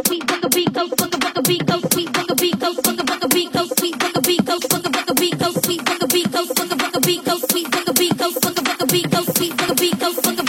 all the time, house all the time,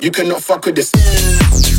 You cannot fuck with this.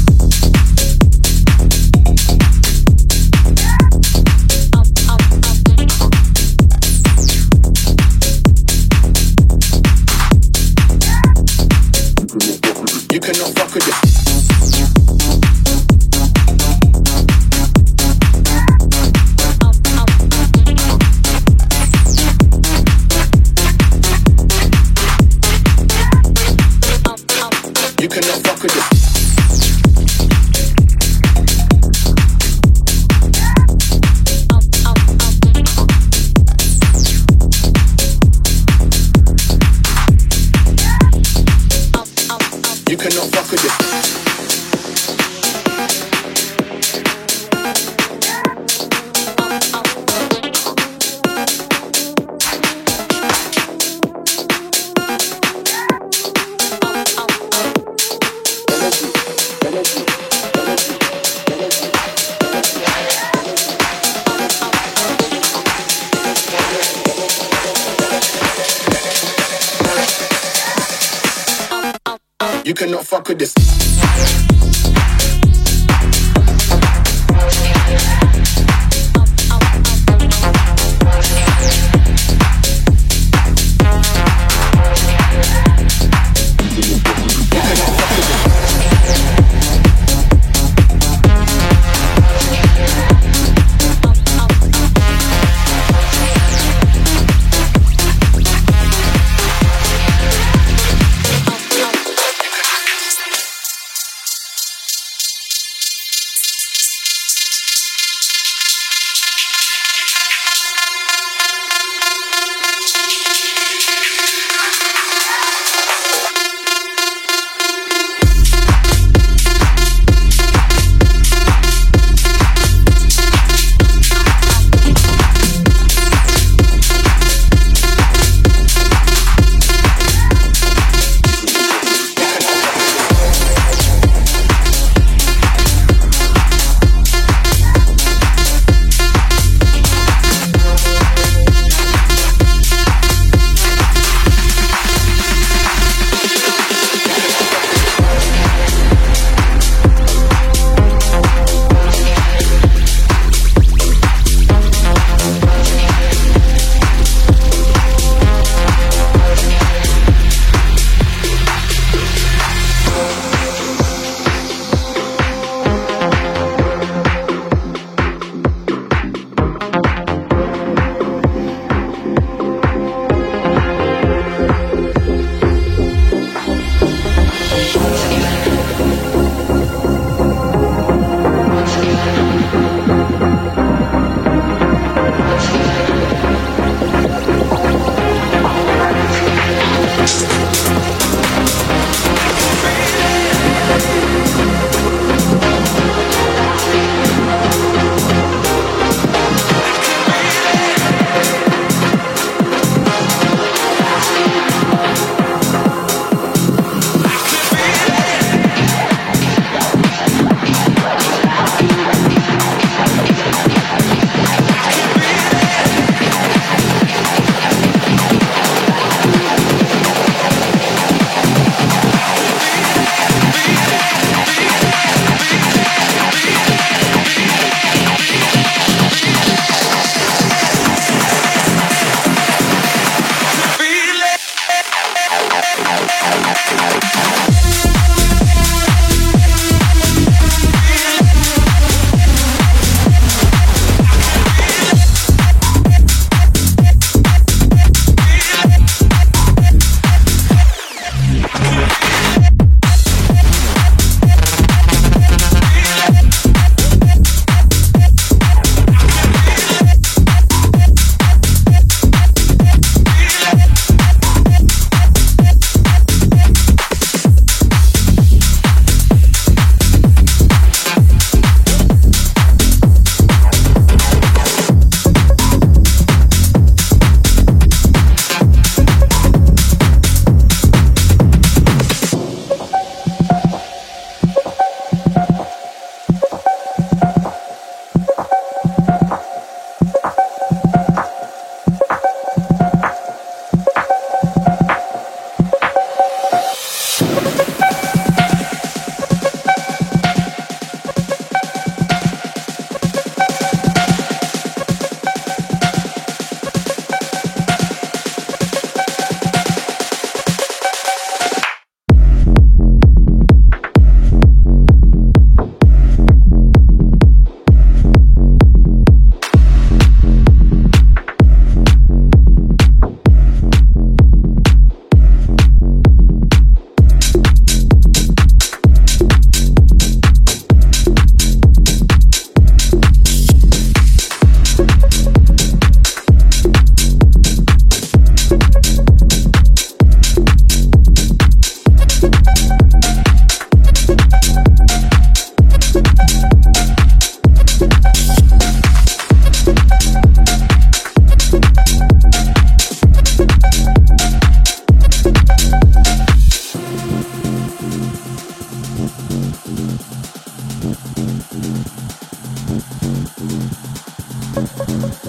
Thank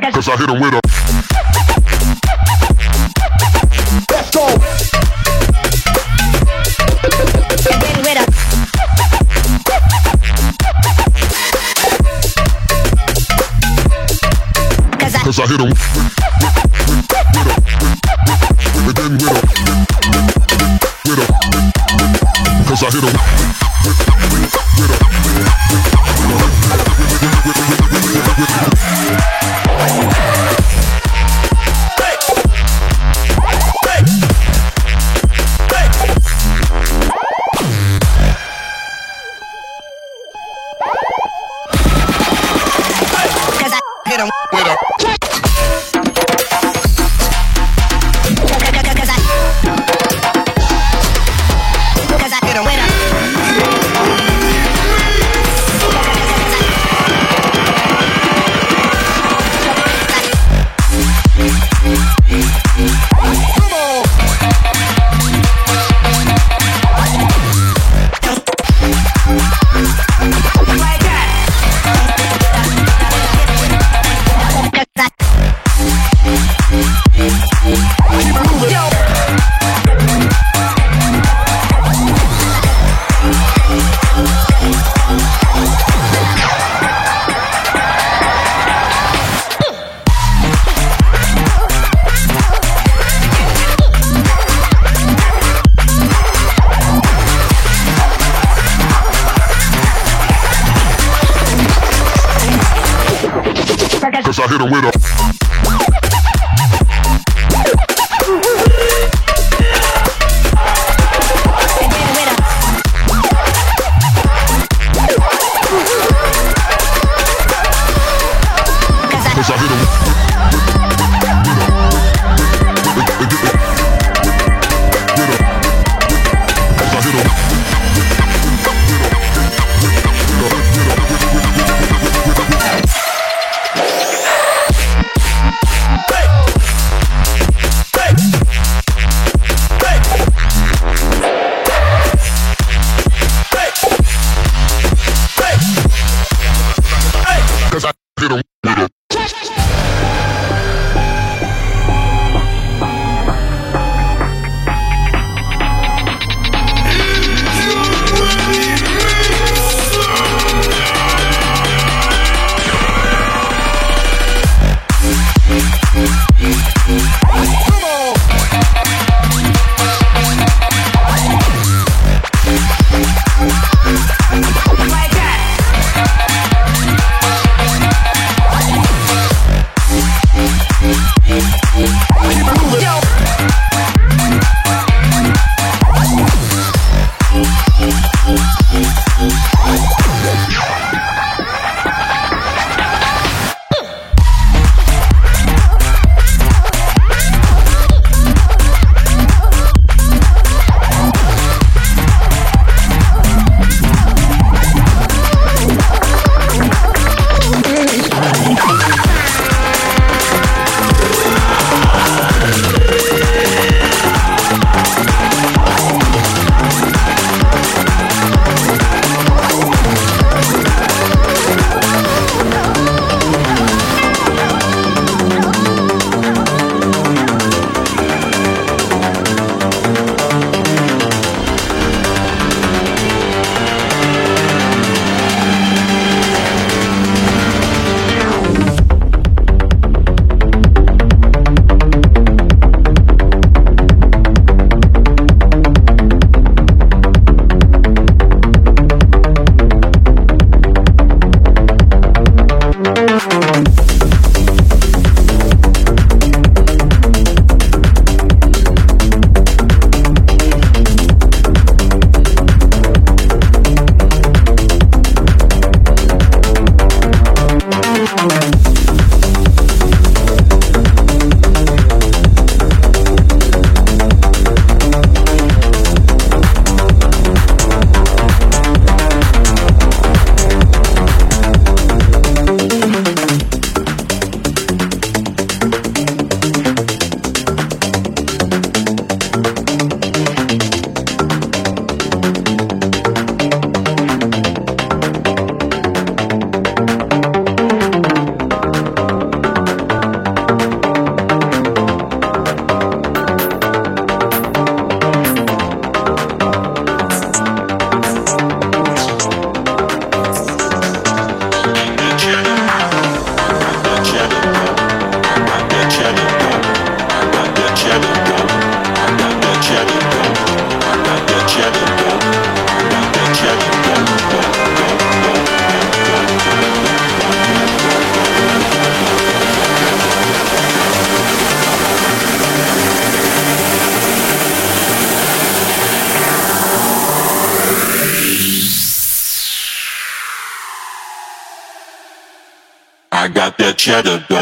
Cause I hit him with a. Let's go. Cause I hit him. shadow.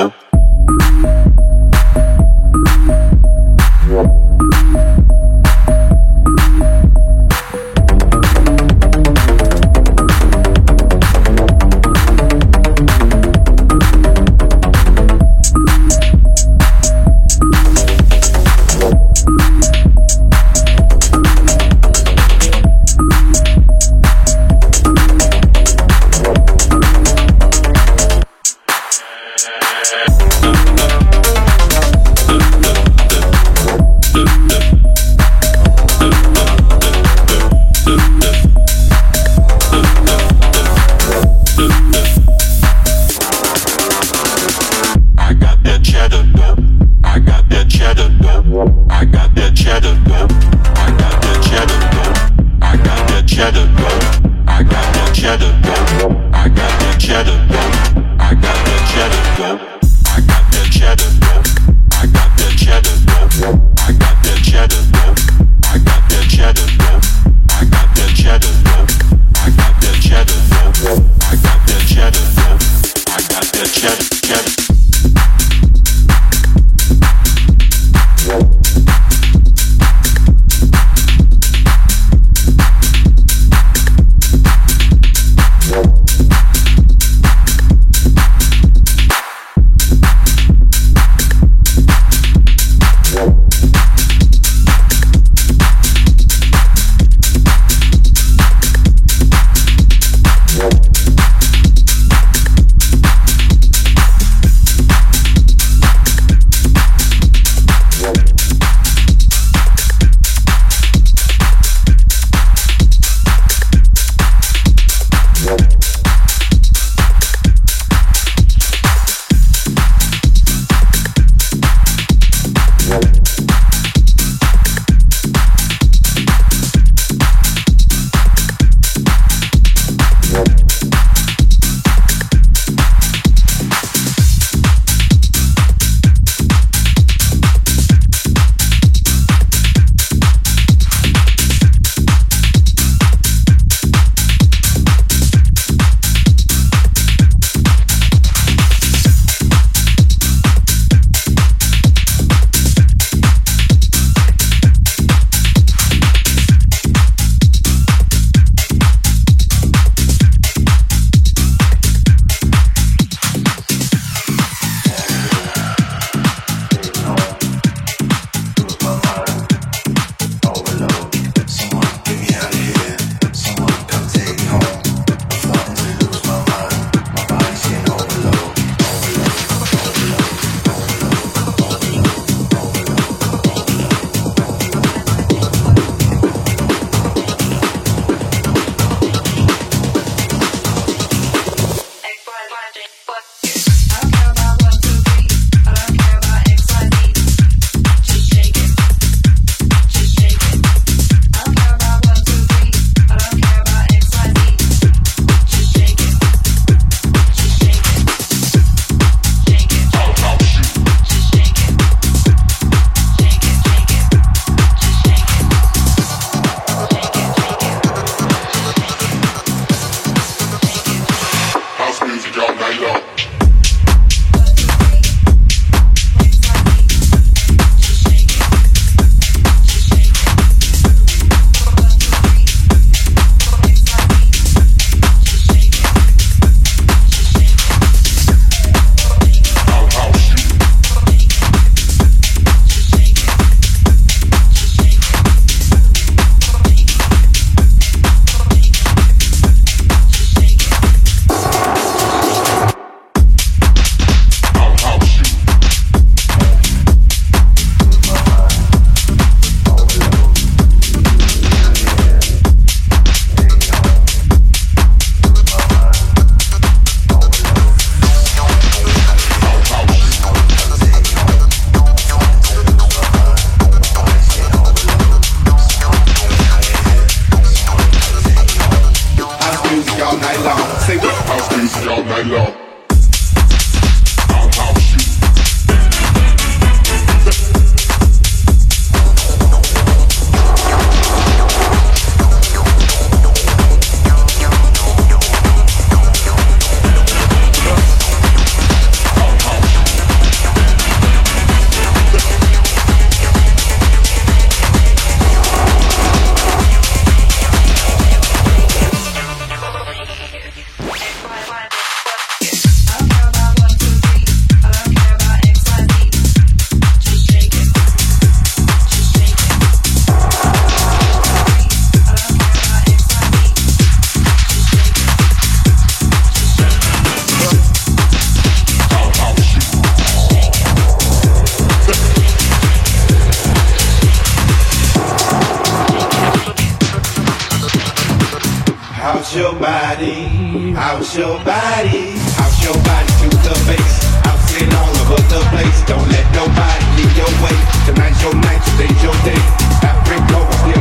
Out your body, out your body, out your body to the face. Out in all over the place. Don't let nobody lead your way. Tonight's your night, today's your day.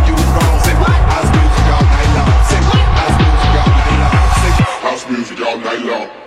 You House music all night long. House music all night long. House music all night long.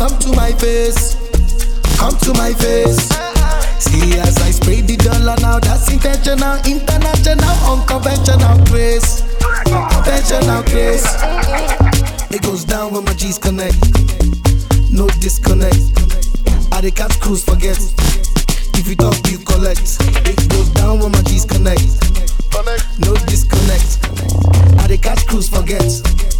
come to my face. Come to my face. See as I spray the dollar now, that's intentional, international, unconventional grace. Unconventional grace. It goes down when my G's connect. No disconnect. I the cat cruise forget. If you talk, you collect. It goes down when my G's connect. No disconnect. I the cat cruise forget.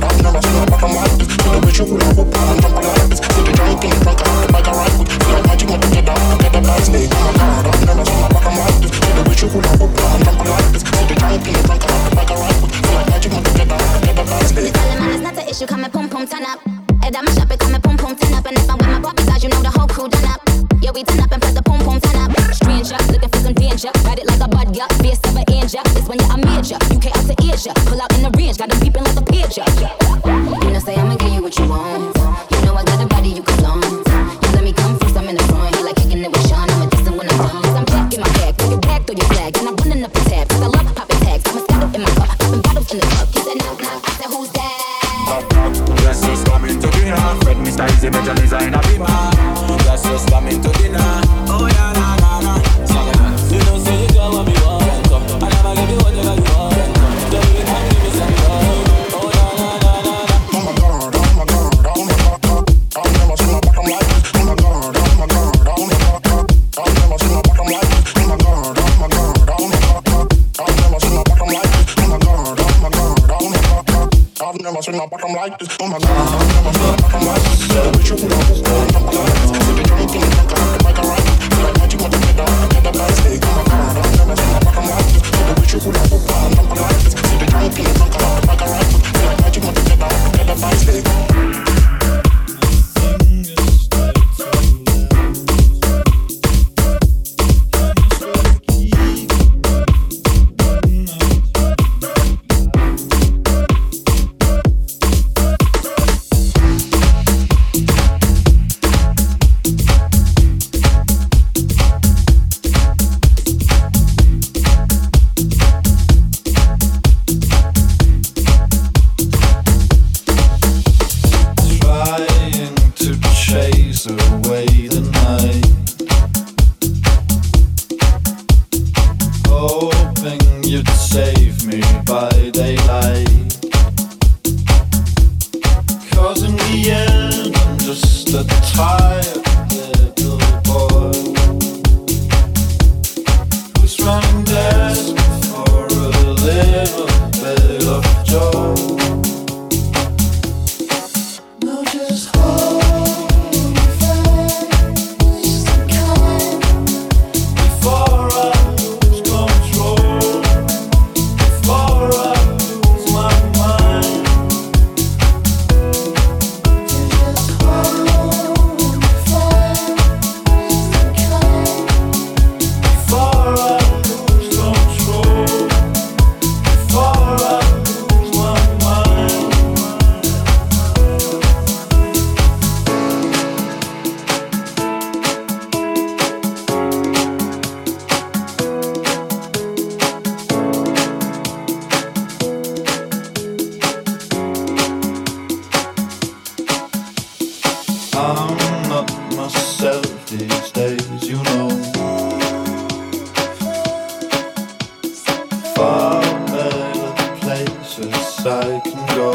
I can go.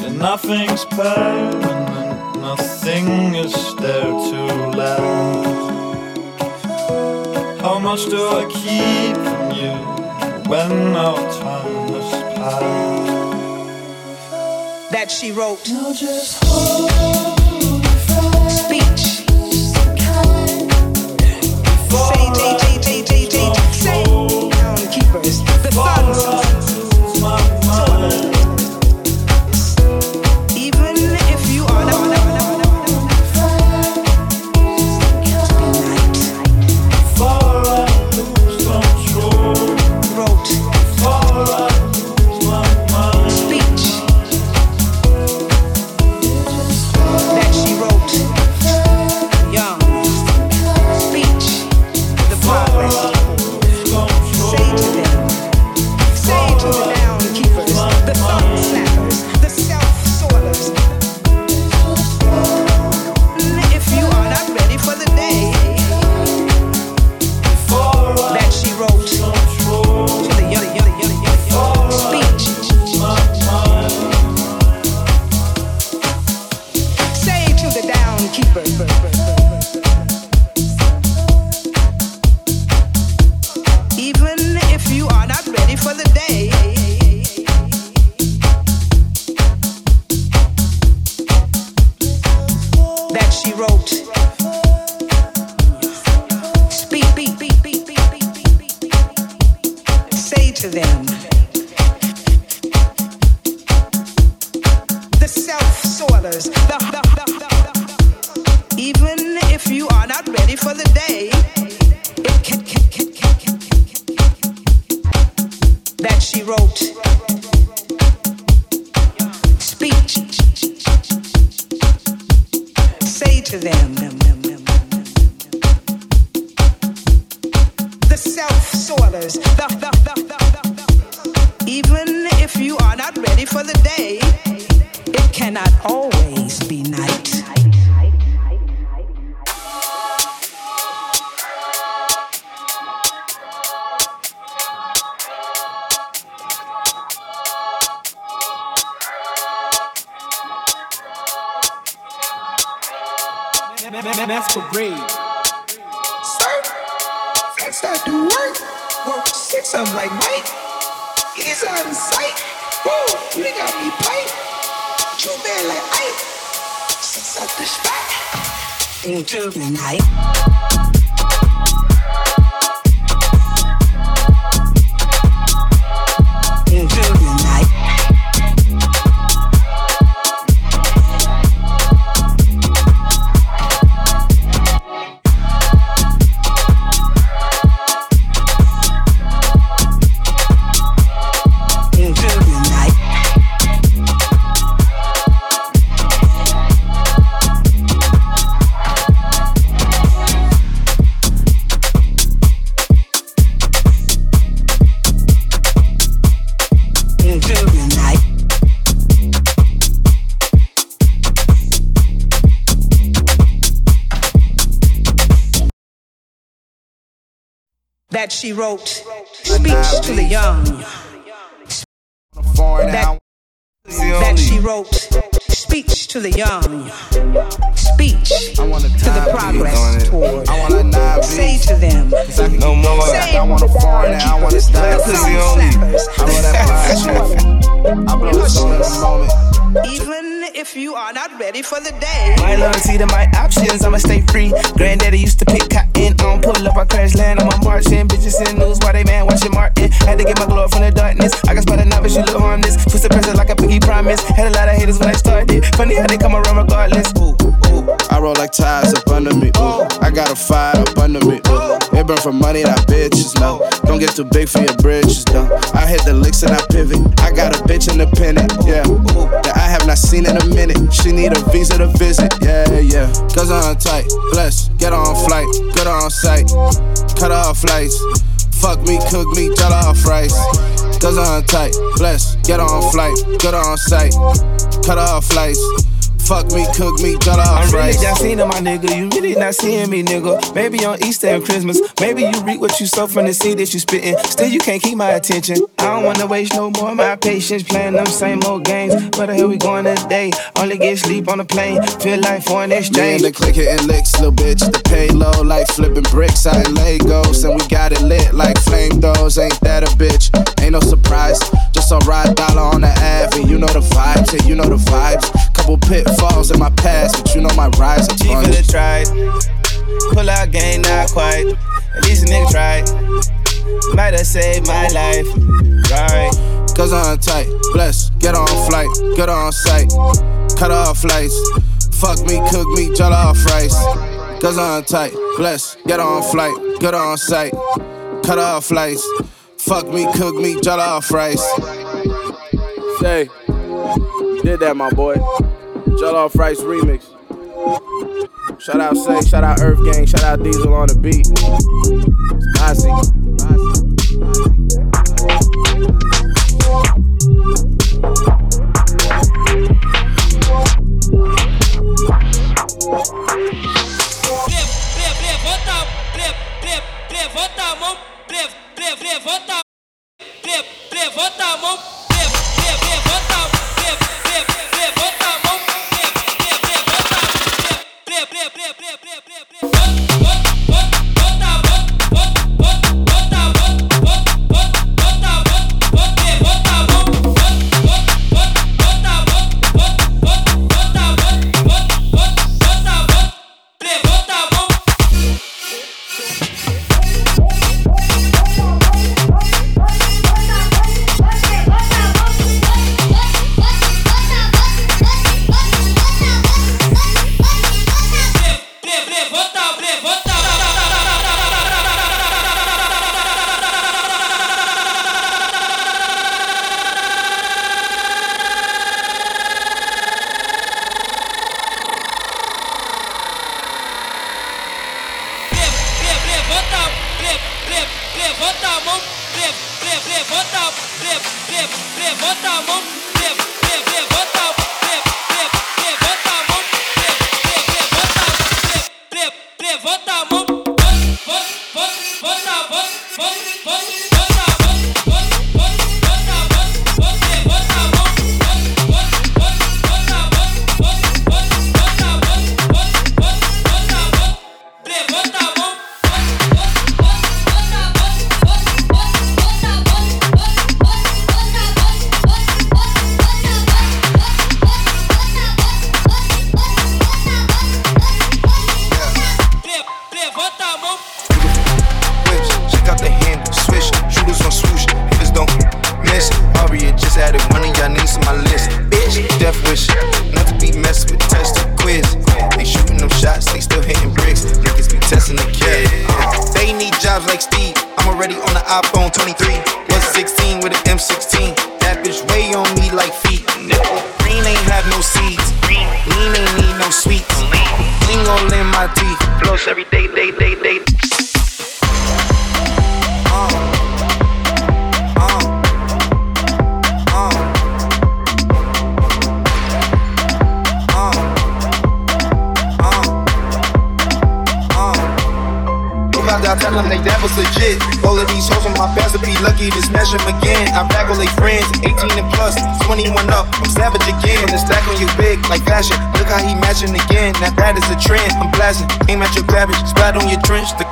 Yeah, nothing's permanent, nothing is there to last. How much do I keep from you when our time has passed? that she wrote. No, just hold Speech. Say, J, J, J, J, J, say, keepers, the sons. She wrote speech to the young. Speech to the progress toward. I wanna not Say to them. No more. Say I wanna foreign and I wanna the stop. thumb slappers, I know that fly shit. I blow a song in a moment. Even if you are not ready for the day. My loyalty to my options, I'ma stay free. Granddaddy used to pick cotton on, pull up, I crash land on my marching. Bitches in news, why they man watching Martin. Had to get my glory from the darkness. I can spot a novice, she look harmless. Twist the pressure like a piggy promise. Had a lot of haters when I started. Funny how they come around regardless. Ooh, ooh. I roll like ties up under me. Ooh. I got a fire up under me. Ooh. It burn for money, that bitches. No, don't get too big for your bridges. No, I hit the licks and I pivot. I got a bitch independent. Yeah, that I have not seen in a minute. She need a visa to visit. Yeah, yeah. Cause I'm tight, bless. Get on flight, her on site. Cut off flights. Fuck me, cook me, off rice. Cause I'm tight, bless. Get on flight, her on site. Cut off flights. Fuck me, cook me, jollof I'm really just seeing my nigga. You really not seeing me, nigga. Maybe on Easter and Christmas. Maybe you reap what you sow from the seed that you spitting. Still, you can't keep my attention. I don't wanna waste no more of my patience playing them same old games. Where the hell we going today? Only get sleep on the plane. Feel like foreign exchange. Me and the click hitting licks, little bitch. The payload like flipping bricks out in Legos. And we got it lit like flame doors. Ain't that a bitch? Ain't no surprise. Just a ride dollar on the Ave. And you know the vibes, yeah, you know the vibes. Couple pitfalls in my past, but you know my rise. G for the tried. Pull out game, not quite. At least a nigga tried. Might have saved my life. Right. Cause I'm tight, bless, get on flight, get on site, cut off flights, fuck me, cook me, jollof rice. Cause I'm tight, bless, get on flight, get on site, cut off flights, fuck me, cook me, jollof rice. Say, did that, my boy. Jollof rice remix. Shout out Say, shout out Earth Gang, shout out Diesel on the beat. Levanta, levanta a mão,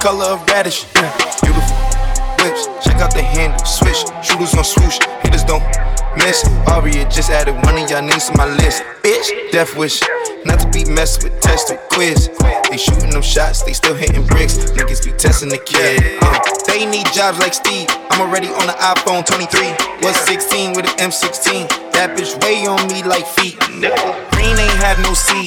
color of radish. Yeah, beautiful whips, check out the handle, switch, shooters on swoosh, hitters don't miss. Aria just added one of y'all names to my list. Bitch, death wish, not to be messed with, tested, quiz. They shooting them shots, they still hitting bricks. Niggas be testing the kid. Uh, they need jobs like Steve. I'm already on the iPhone 23. Was 16 with an M16. That bitch way on me like feet. Green ain't have no seeds.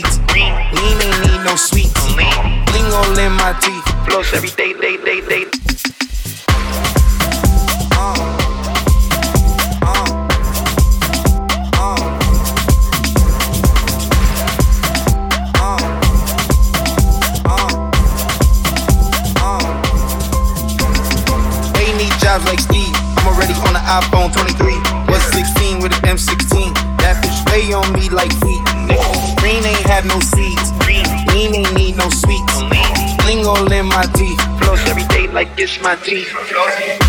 It's my teeth.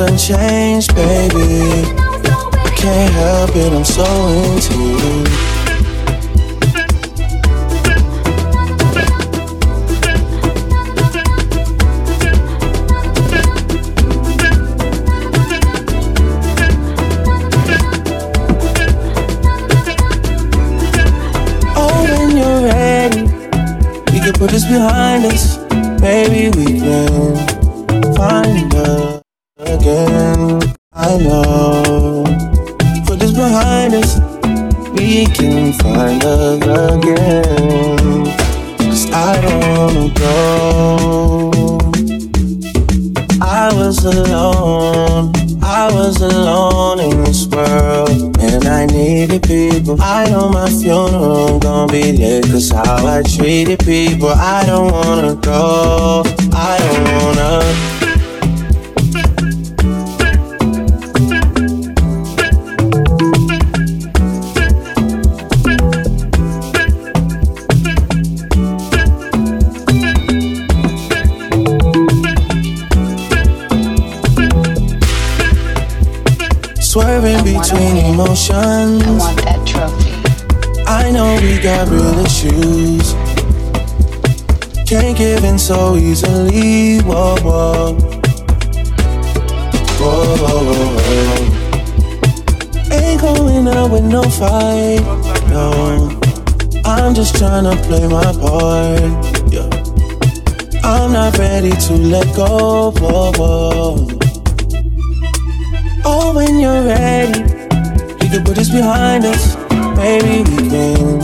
算谁 I'm just trying to play my part. Yeah. I'm not ready to let go. Whoa, whoa. Oh, when you're ready, we can put this behind us. Maybe we can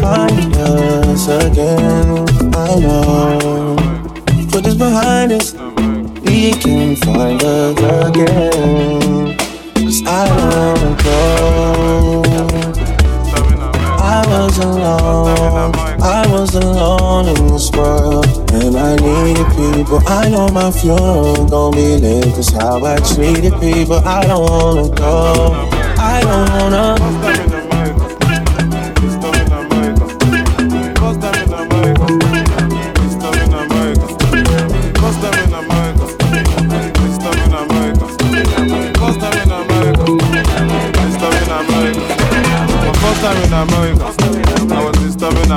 find us again. I know. Put this behind us, we can find us again. Cause I wanna go. I was alone, I was alone in this world, and I needed people. I know my funeral gon' be lit, cause how I treated people. I don't wanna go, I don't wanna.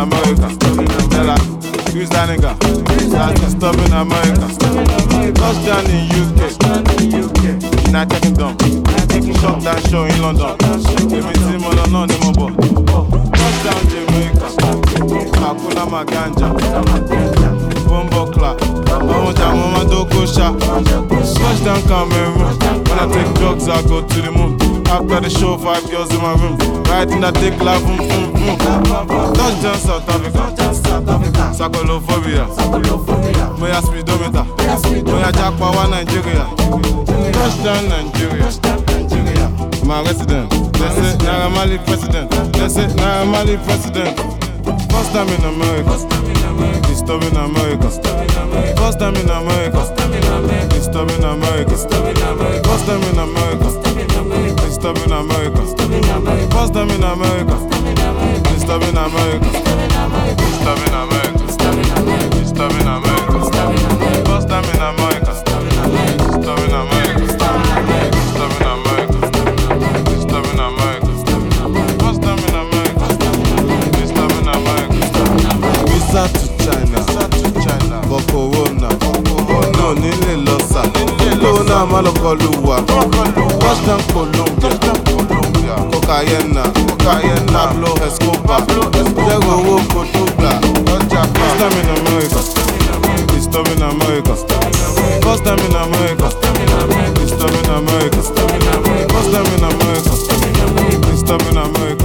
America. They're like, who's that nigga? That's disturbing America. Touchdown in UK, United Kingdom. Shut down show in London. Èmi tí mo lọ náà ni mo bọ̀. Touchdown Jamaica, Hakuna Maganja. Bombo clap, ọmọ jà mo máa dóko ṣá. Touchdown Cameroon, when I take drugs I go to the moon. After the show, five girls in my room. Riding that dick like boom, boom, boom. Touchdown South Africa. Sakolophobia. Moya speedometer. Moya Japa wa Nigeria. Touchdown Nigeria. My resident. They say Naira Marley president. They say Naira Marley president. First time in America. Disturbing America. First time in America. Disturbing America. First time in America. Disturbing America. First time in America. Disturbing America. Disturbing America. Disturbing America. First time in America. Disturbing America. Disturbing America. Disturbing America. First time in America. Disturbing America. Visa to China. For Corona. No nílé lọ sà. Lówó náà má lọ kọlu wa. Touchdown Colombia. Cocaine. Pablo Escobar. Jẹ́rọ owó kò tó gbà. First time in America. Disturbing America. First time in America. Disturbing America. First time in America. Disturbing America.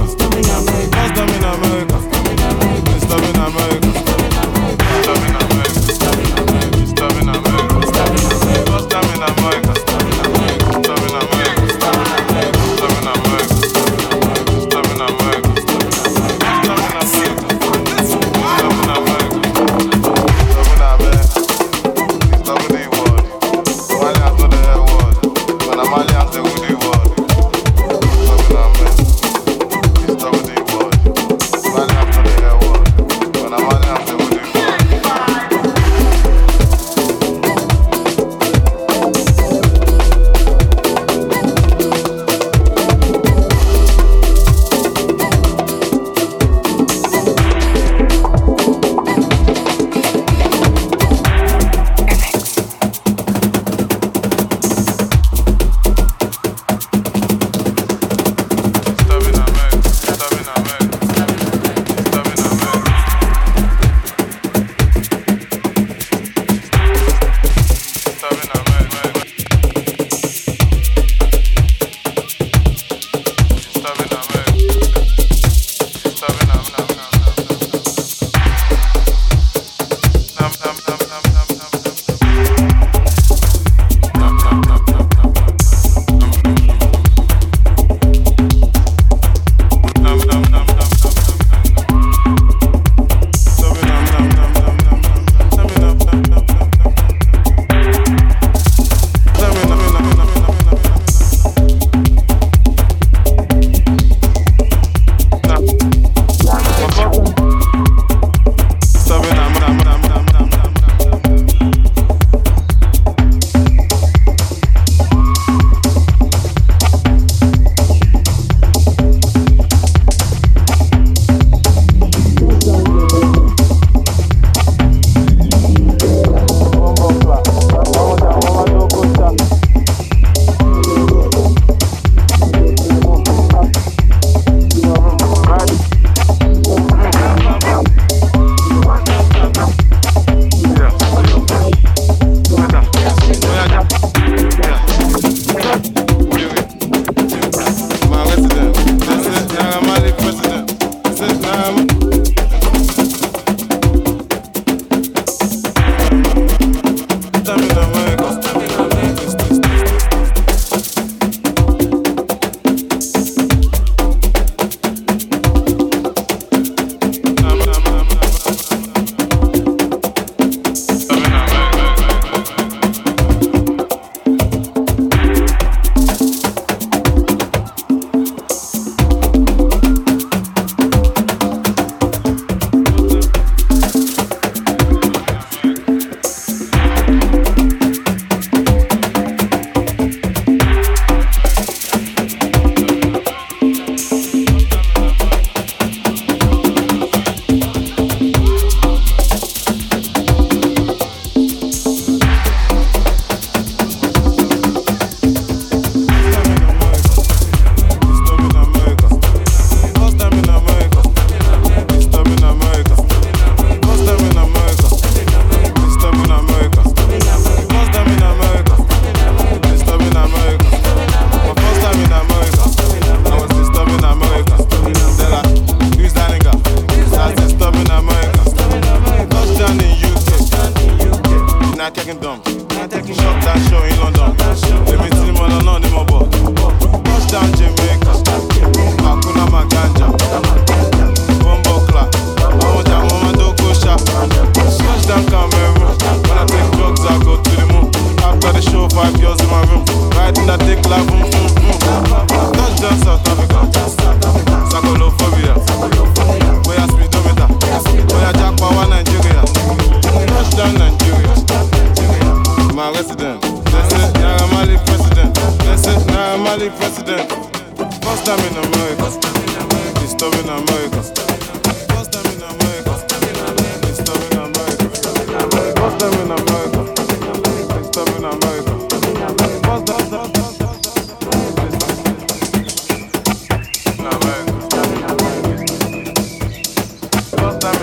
What's up?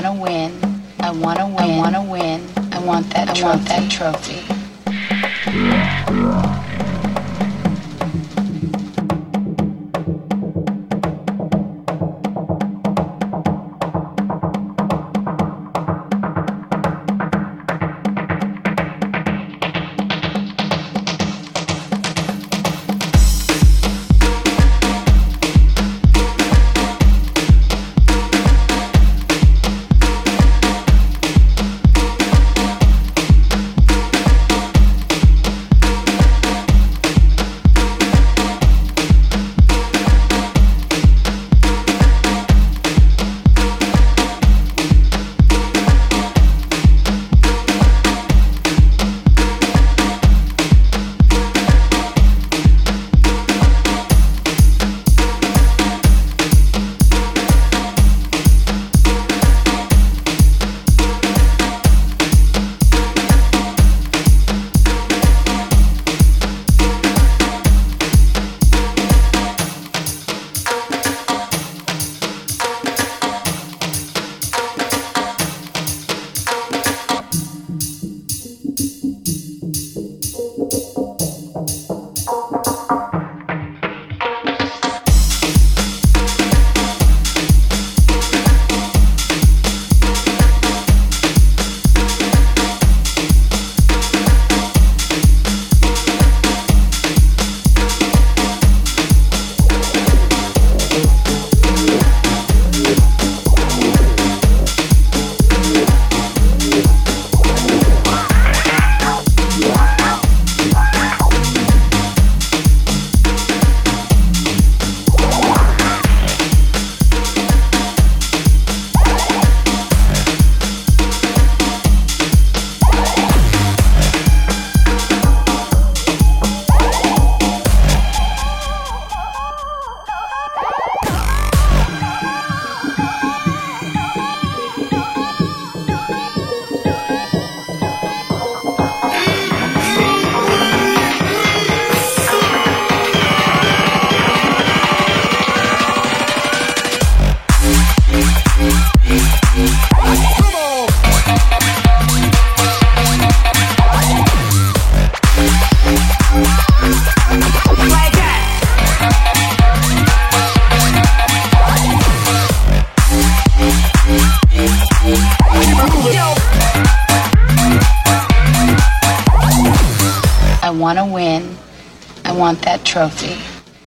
want to win. I want to win. I want to win. I want that. I want that trophy. wealthy.